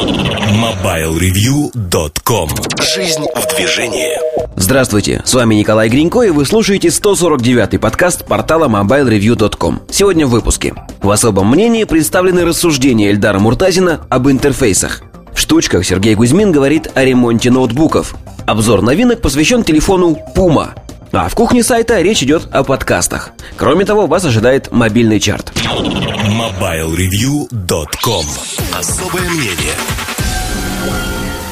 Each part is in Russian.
MobileReview.com Жизнь в движении Здравствуйте, с вами Николай Гринько, и вы слушаете 149-й подкаст портала MobileReview.com. Сегодня в выпуске. В особом мнении представлены рассуждения Эльдара Муртазина об интерфейсах. В штучках Сергей Кузьмин говорит о ремонте ноутбуков. Обзор новинок посвящен телефону Puma. А в кухне сайта речь идет о подкастах. Кроме того, вас ожидает мобильный чарт. MobileReview.com Особое мнение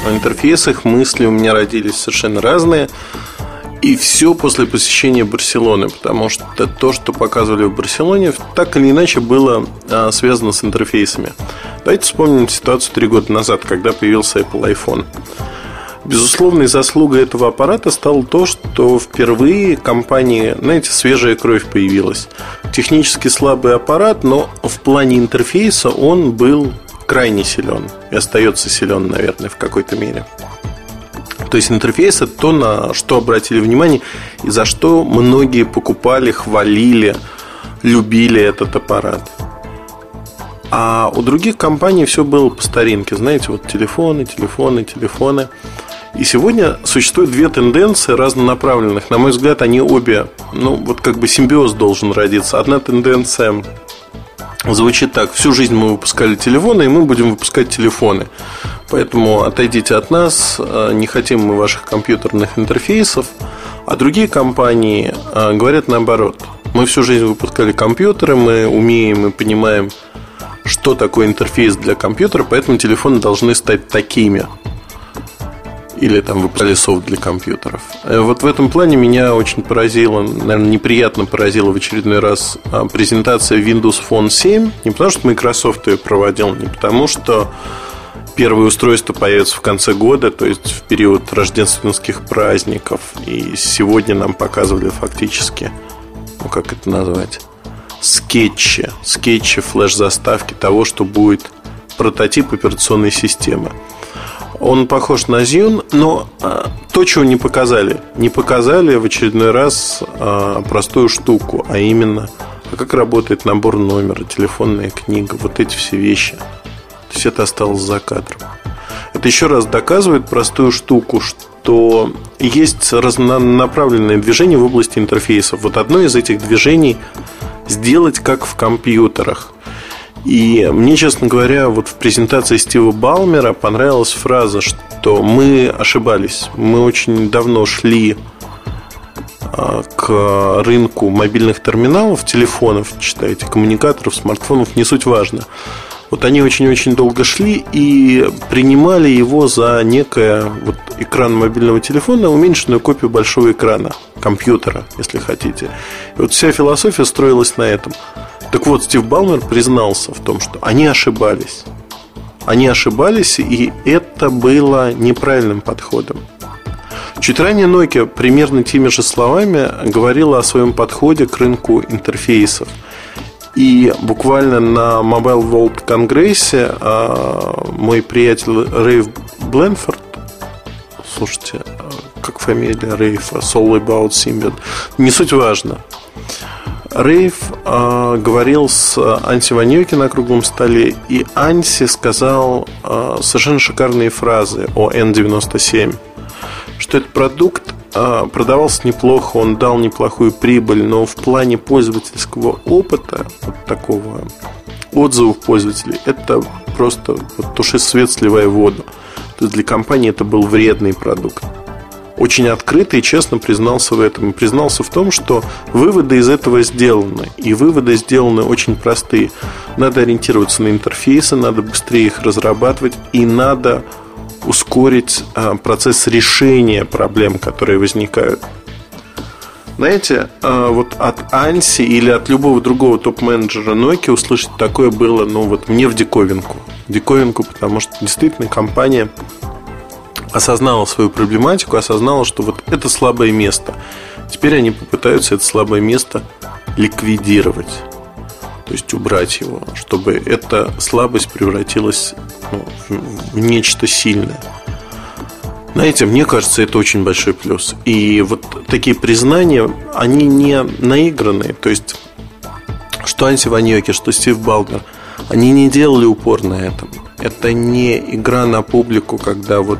О интерфейсах мысли у меня родились совершенно разные. И все после посещения Барселоны, потому что то, что показывали в Барселоне, так или иначе было а, связано с интерфейсами. Давайте вспомним ситуацию три года назад, когда появился Apple iPhone. Безусловной заслугой этого аппарата стало то, что впервые компании, знаете, свежая кровь появилась. Технически слабый аппарат, но в плане интерфейса он был крайне силен и остается силен, наверное, в какой-то мере. То есть интерфейс это то, на что обратили внимание и за что многие покупали, хвалили, любили этот аппарат. А у других компаний все было по старинке. Знаете, вот телефоны, телефоны, телефоны. И сегодня существуют две тенденции разнонаправленных. На мой взгляд, они обе, ну, вот как бы симбиоз должен родиться. Одна тенденция звучит так. Всю жизнь мы выпускали телефоны, и мы будем выпускать телефоны. Поэтому отойдите от нас, э, не хотим мы ваших компьютерных интерфейсов. А другие компании э, говорят наоборот. Мы всю жизнь выпускали компьютеры, мы умеем и понимаем, что такое интерфейс для компьютера, поэтому телефоны должны стать такими. Или там выпускали софт для компьютеров. Э, вот в этом плане меня очень поразило, наверное, неприятно поразила в очередной раз презентация Windows Phone 7. Не потому, что Microsoft ее проводил, не потому, что Первое устройство появится в конце года, то есть в период рождественских праздников. И сегодня нам показывали фактически, ну как это назвать, скетчи, скетчи, флеш-заставки того, что будет прототип операционной системы. Он похож на Zune, но а, то, чего не показали, не показали в очередной раз а, простую штуку, а именно, а как работает набор номера, телефонная книга, вот эти все вещи – то есть это осталось за кадром. Это еще раз доказывает простую штуку, что есть разнонаправленные движения в области интерфейсов. Вот одно из этих движений сделать как в компьютерах. И мне, честно говоря, вот в презентации Стива Балмера понравилась фраза, что мы ошибались. Мы очень давно шли а, к рынку мобильных терминалов, телефонов, читайте, коммуникаторов, смартфонов, не суть важно – вот они очень-очень долго шли и принимали его за некое вот экран мобильного телефона, уменьшенную копию большого экрана, компьютера, если хотите. И вот вся философия строилась на этом. Так вот, Стив Балмер признался в том, что они ошибались. Они ошибались, и это было неправильным подходом. Чуть ранее Nokia примерно теми же словами говорила о своем подходе к рынку интерфейсов – и буквально на Mobile World Конгрессе а, мой приятель Рейв Бленфорд, слушайте, а, как фамилия Рейв, Soul About Symbian, не суть важно. Рейв э, говорил с Анси Ваньоки на круглом столе, и Анси сказал э, совершенно шикарные фразы о N97, что этот продукт а, продавался неплохо, он дал неплохую прибыль, но в плане пользовательского опыта, вот такого отзывов пользователей, это просто вот, туши свет, сливая воду. То есть для компании это был вредный продукт. Очень открыто и честно признался в этом. И признался в том, что выводы из этого сделаны. И выводы сделаны очень простые. Надо ориентироваться на интерфейсы, надо быстрее их разрабатывать, и надо ускорить а, процесс решения проблем, которые возникают. Знаете, а, вот от Анси или от любого другого топ-менеджера Nokia услышать такое было, ну вот мне в диковинку. Диковинку, потому что действительно компания осознала свою проблематику, осознала, что вот это слабое место. Теперь они попытаются это слабое место ликвидировать то есть убрать его, чтобы эта слабость превратилась ну, в нечто сильное. Знаете, мне кажется, это очень большой плюс. И вот такие признания, они не наигранные. То есть, что Анси Ваньоки, что Стив Балмер, они не делали упор на этом. это не игра на публику, когда вот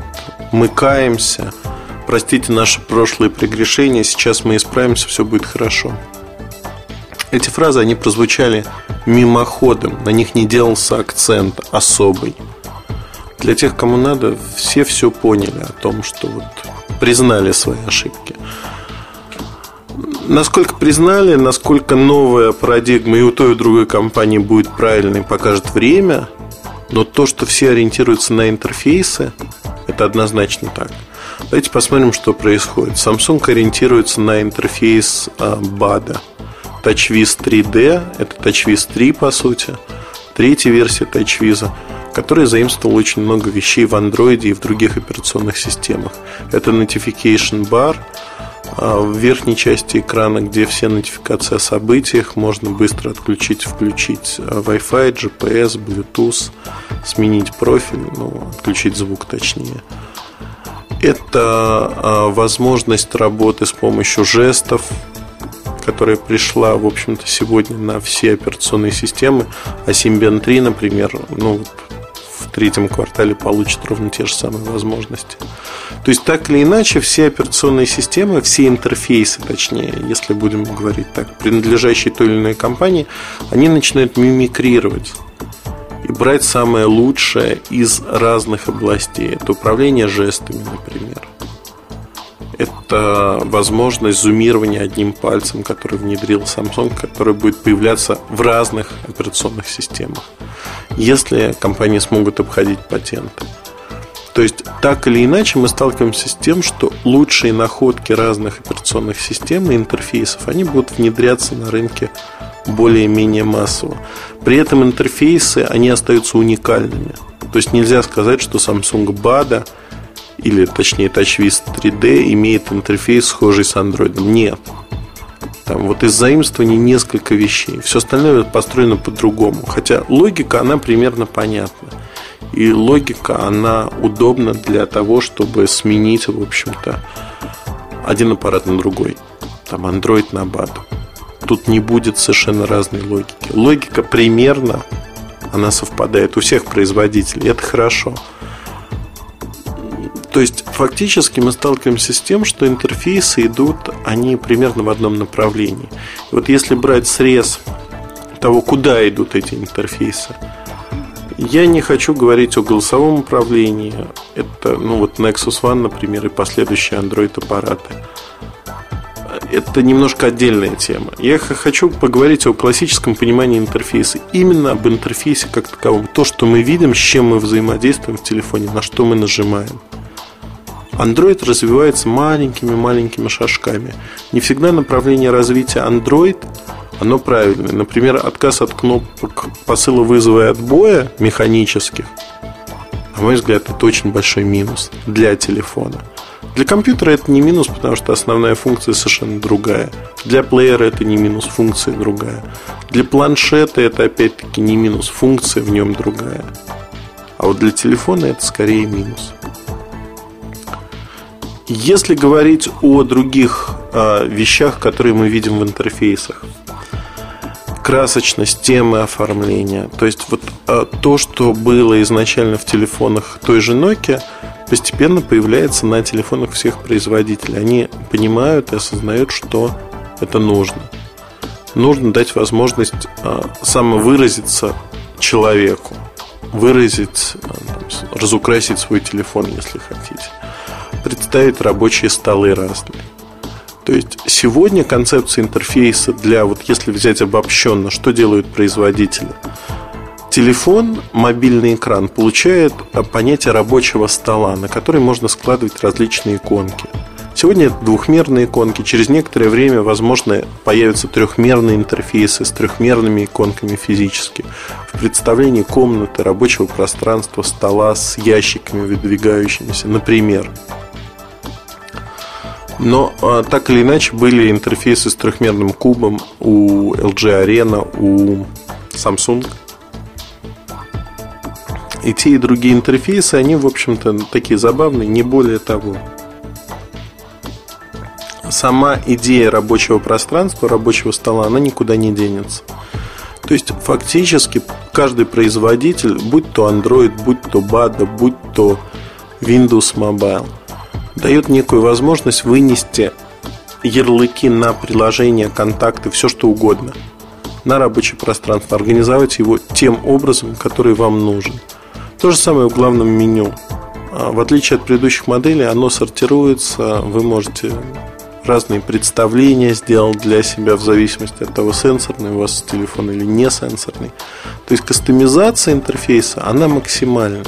мы каемся, простите наши прошлые прегрешения, сейчас мы исправимся, все будет хорошо. Эти фразы, они прозвучали мимоходом, на них не делался акцент особый. Для тех, кому надо, все все поняли о том, что вот признали свои ошибки. Насколько признали, насколько новая парадигма и у той, и у другой компании будет правильной, покажет время. Но то, что все ориентируются на интерфейсы, это однозначно так. Давайте посмотрим, что происходит. Samsung ориентируется на интерфейс BAD. TouchWiz 3D, это TouchWiz 3 по сути. Третья версия TouchWiz который заимствовал очень много вещей в Android и в других операционных системах. Это Notification Bar в верхней части экрана, где все нотификации о событиях можно быстро отключить, включить а, Wi-Fi, GPS, Bluetooth, сменить профиль, ну, отключить звук точнее. Это а, возможность работы с помощью жестов, которая пришла, в общем-то, сегодня на все операционные системы. А Symbian 3, например, ну, третьем квартале получит ровно те же самые возможности. То есть, так или иначе, все операционные системы, все интерфейсы, точнее, если будем говорить так, принадлежащие той или иной компании, они начинают мимикрировать и брать самое лучшее из разных областей. Это управление жестами, например. Это возможность зумирования одним пальцем, который внедрил Samsung, который будет появляться в разных операционных системах если компании смогут обходить патенты. То есть, так или иначе, мы сталкиваемся с тем, что лучшие находки разных операционных систем и интерфейсов, они будут внедряться на рынке более-менее массово. При этом интерфейсы, они остаются уникальными. То есть, нельзя сказать, что Samsung BADA или, точнее, TouchWiz 3D имеет интерфейс, схожий с Android. Нет. Там вот из заимствований несколько вещей. Все остальное построено по-другому. Хотя логика, она примерно понятна. И логика, она удобна для того, чтобы сменить, в общем-то, один аппарат на другой. Там Android на BAT. Тут не будет совершенно разной логики. Логика примерно, она совпадает у всех производителей. Это хорошо. То есть фактически мы сталкиваемся с тем, что интерфейсы идут, они примерно в одном направлении. И вот если брать срез того, куда идут эти интерфейсы, я не хочу говорить о голосовом управлении. Это, ну вот Nexus One, например, и последующие Android-аппараты. Это немножко отдельная тема. Я хочу поговорить о классическом понимании интерфейса. Именно об интерфейсе как таковом. То, что мы видим, с чем мы взаимодействуем в телефоне, на что мы нажимаем. Android развивается маленькими-маленькими шажками. Не всегда направление развития Android оно правильное. Например, отказ от кнопок посыла вызова и отбоя механических, на мой взгляд, это очень большой минус для телефона. Для компьютера это не минус, потому что основная функция совершенно другая. Для плеера это не минус, функция другая. Для планшета это опять-таки не минус, функция в нем другая. А вот для телефона это скорее минус. Если говорить о других э, вещах, которые мы видим в интерфейсах, красочность темы оформления, то есть вот э, то, что было изначально в телефонах той же Nokia, постепенно появляется на телефонах всех производителей. Они понимают и осознают, что это нужно. Нужно дать возможность э, самовыразиться человеку, выразить, э, там, разукрасить свой телефон, если хотите представить рабочие столы разные. То есть сегодня концепция интерфейса для, вот если взять обобщенно, что делают производители? Телефон, мобильный экран получает понятие рабочего стола, на который можно складывать различные иконки. Сегодня это двухмерные иконки, через некоторое время, возможно, появятся трехмерные интерфейсы с трехмерными иконками физически. В представлении комнаты, рабочего пространства, стола с ящиками выдвигающимися, например. Но а, так или иначе были интерфейсы с трехмерным кубом у LG Arena, у Samsung. И те, и другие интерфейсы, они, в общем-то, такие забавные, не более того. Сама идея рабочего пространства, рабочего стола, она никуда не денется. То есть фактически каждый производитель, будь то Android, будь то BADA, будь то Windows Mobile, дает некую возможность вынести ярлыки на приложение, контакты, все что угодно на рабочее пространство, организовать его тем образом, который вам нужен. То же самое в главном меню. А, в отличие от предыдущих моделей, оно сортируется, вы можете разные представления сделал для себя в зависимости от того, сенсорный у вас телефон или не сенсорный. То есть кастомизация интерфейса, она максимальна.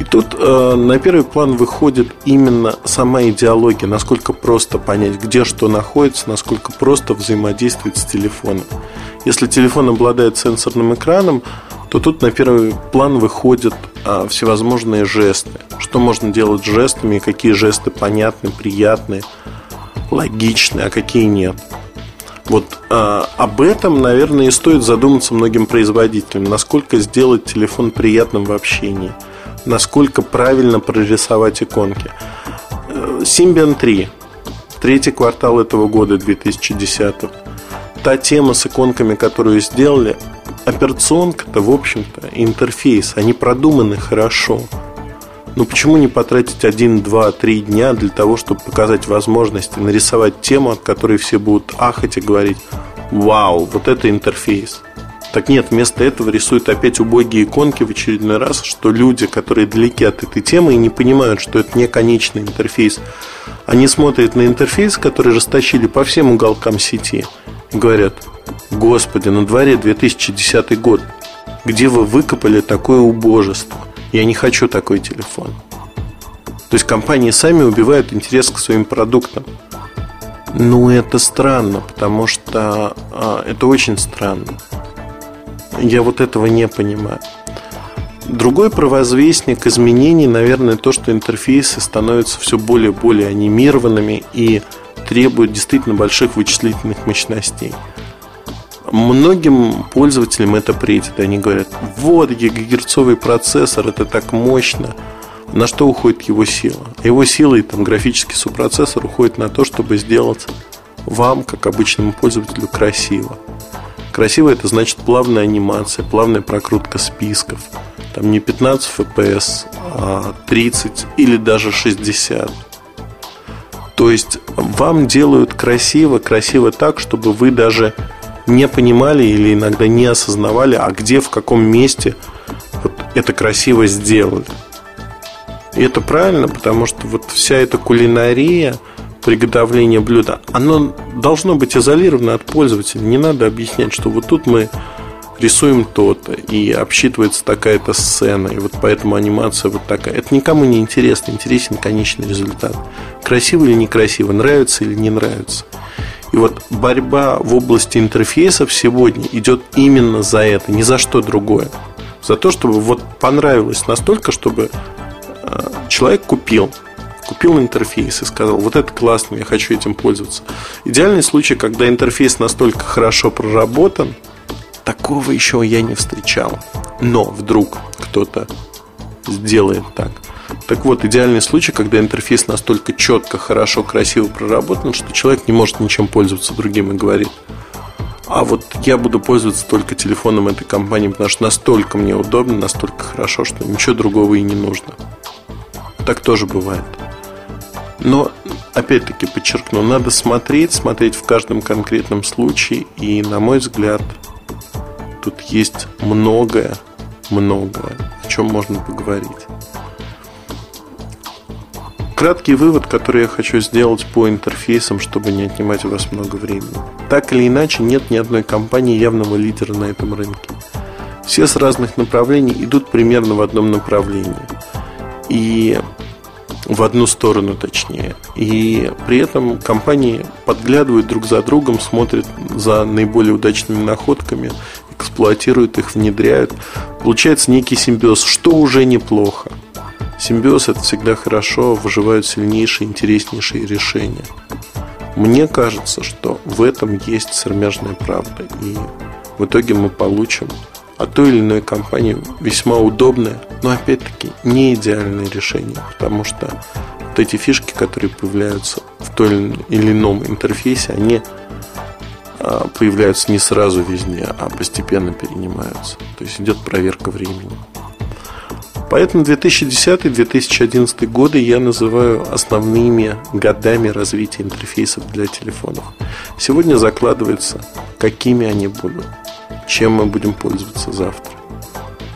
И тут э, на первый план выходит именно сама идеология, насколько просто понять, где что находится, насколько просто взаимодействовать с телефоном. Если телефон обладает сенсорным экраном, то тут на первый план выходят а, всевозможные жесты. Что можно делать жестами, какие жесты понятны, приятны, логичны, а какие нет. Вот а, об этом, наверное, и стоит задуматься многим производителям, насколько сделать телефон приятным в общении, насколько правильно прорисовать иконки. Symbian 3, третий квартал этого года, 2010 та тема с иконками, которую сделали, операционка-то, в общем-то, интерфейс, они продуманы хорошо. Но почему не потратить один, два, три дня для того, чтобы показать возможности, нарисовать тему, от которой все будут ахать и говорить «Вау, вот это интерфейс». Так нет, вместо этого рисуют опять убогие иконки в очередной раз, что люди, которые далеки от этой темы и не понимают, что это не конечный интерфейс, они смотрят на интерфейс, который растащили по всем уголкам сети, и говорят, Господи, на дворе 2010 год. Где вы выкопали такое убожество? Я не хочу такой телефон. То есть компании сами убивают интерес к своим продуктам. Ну, это странно, потому что а, это очень странно. Я вот этого не понимаю. Другой провозвестник изменений, наверное, то, что интерфейсы становятся все более и более анимированными и требуют действительно больших вычислительных мощностей. Многим пользователям это претит. Они говорят, вот гигагерцовый процессор, это так мощно. На что уходит его сила? Его сила и там графический субпроцессор уходит на то, чтобы сделать вам, как обычному пользователю, красиво. Красиво это значит плавная анимация, плавная прокрутка списков. Там не 15 FPS, а 30 или даже 60. То есть вам делают красиво, красиво так, чтобы вы даже не понимали или иногда не осознавали, а где, в каком месте вот это красиво сделали. И это правильно, потому что вот вся эта кулинария, приготовление блюда, оно должно быть изолировано от пользователя. Не надо объяснять, что вот тут мы рисуем то-то, и обсчитывается такая-то сцена, и вот поэтому анимация вот такая. Это никому не интересно, интересен конечный результат. Красиво или некрасиво, нравится или не нравится. И вот борьба в области интерфейсов сегодня идет именно за это, не за что другое. За то, чтобы вот понравилось настолько, чтобы э, человек купил, купил интерфейс и сказал, вот это классно, я хочу этим пользоваться. Идеальный случай, когда интерфейс настолько хорошо проработан, такого еще я не встречал. Но вдруг кто-то сделает так – так вот, идеальный случай, когда интерфейс настолько четко, хорошо, красиво проработан, что человек не может ничем пользоваться другим и говорит, а вот я буду пользоваться только телефоном этой компании, потому что настолько мне удобно, настолько хорошо, что ничего другого и не нужно. Так тоже бывает. Но, опять-таки, подчеркну, надо смотреть, смотреть в каждом конкретном случае. И, на мой взгляд, тут есть многое, многое, о чем можно поговорить. Краткий вывод, который я хочу сделать по интерфейсам, чтобы не отнимать у вас много времени. Так или иначе, нет ни одной компании явного лидера на этом рынке. Все с разных направлений идут примерно в одном направлении. И в одну сторону точнее. И при этом компании подглядывают друг за другом, смотрят за наиболее удачными находками, эксплуатируют их, внедряют. Получается некий симбиоз, что уже неплохо. Симбиоз это всегда хорошо, выживают сильнейшие, интереснейшие решения. Мне кажется, что в этом есть сермяжная правда. И в итоге мы получим от той или иной компании весьма удобное, но опять-таки не идеальное решение, потому что вот эти фишки, которые появляются в той или ином интерфейсе, они а, появляются не сразу везде, а постепенно перенимаются. То есть идет проверка времени. Поэтому 2010-2011 годы я называю основными годами развития интерфейсов для телефонов. Сегодня закладывается, какими они будут, чем мы будем пользоваться завтра.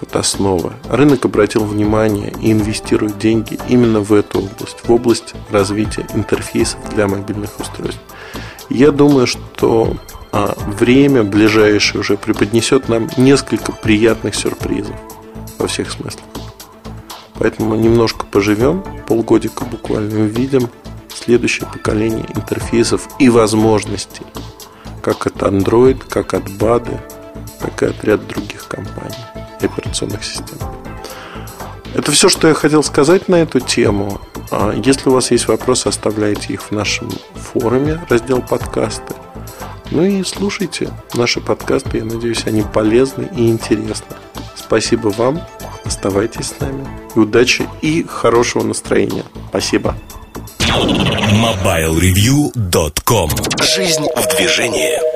Вот основа. Рынок обратил внимание и инвестирует деньги именно в эту область, в область развития интерфейсов для мобильных устройств. Я думаю, что а, время ближайшее уже преподнесет нам несколько приятных сюрпризов во всех смыслах. Поэтому немножко поживем, полгодика буквально увидим следующее поколение интерфейсов и возможностей, как от Android, как от BAD, так и от ряд других компаний операционных систем. Это все, что я хотел сказать на эту тему. А если у вас есть вопросы, оставляйте их в нашем форуме, раздел подкасты. Ну и слушайте наши подкасты. Я надеюсь, они полезны и интересны. Спасибо вам. Оставайтесь с нами. И удачи и хорошего настроения. Спасибо. MobileReview.com Жизнь в движении.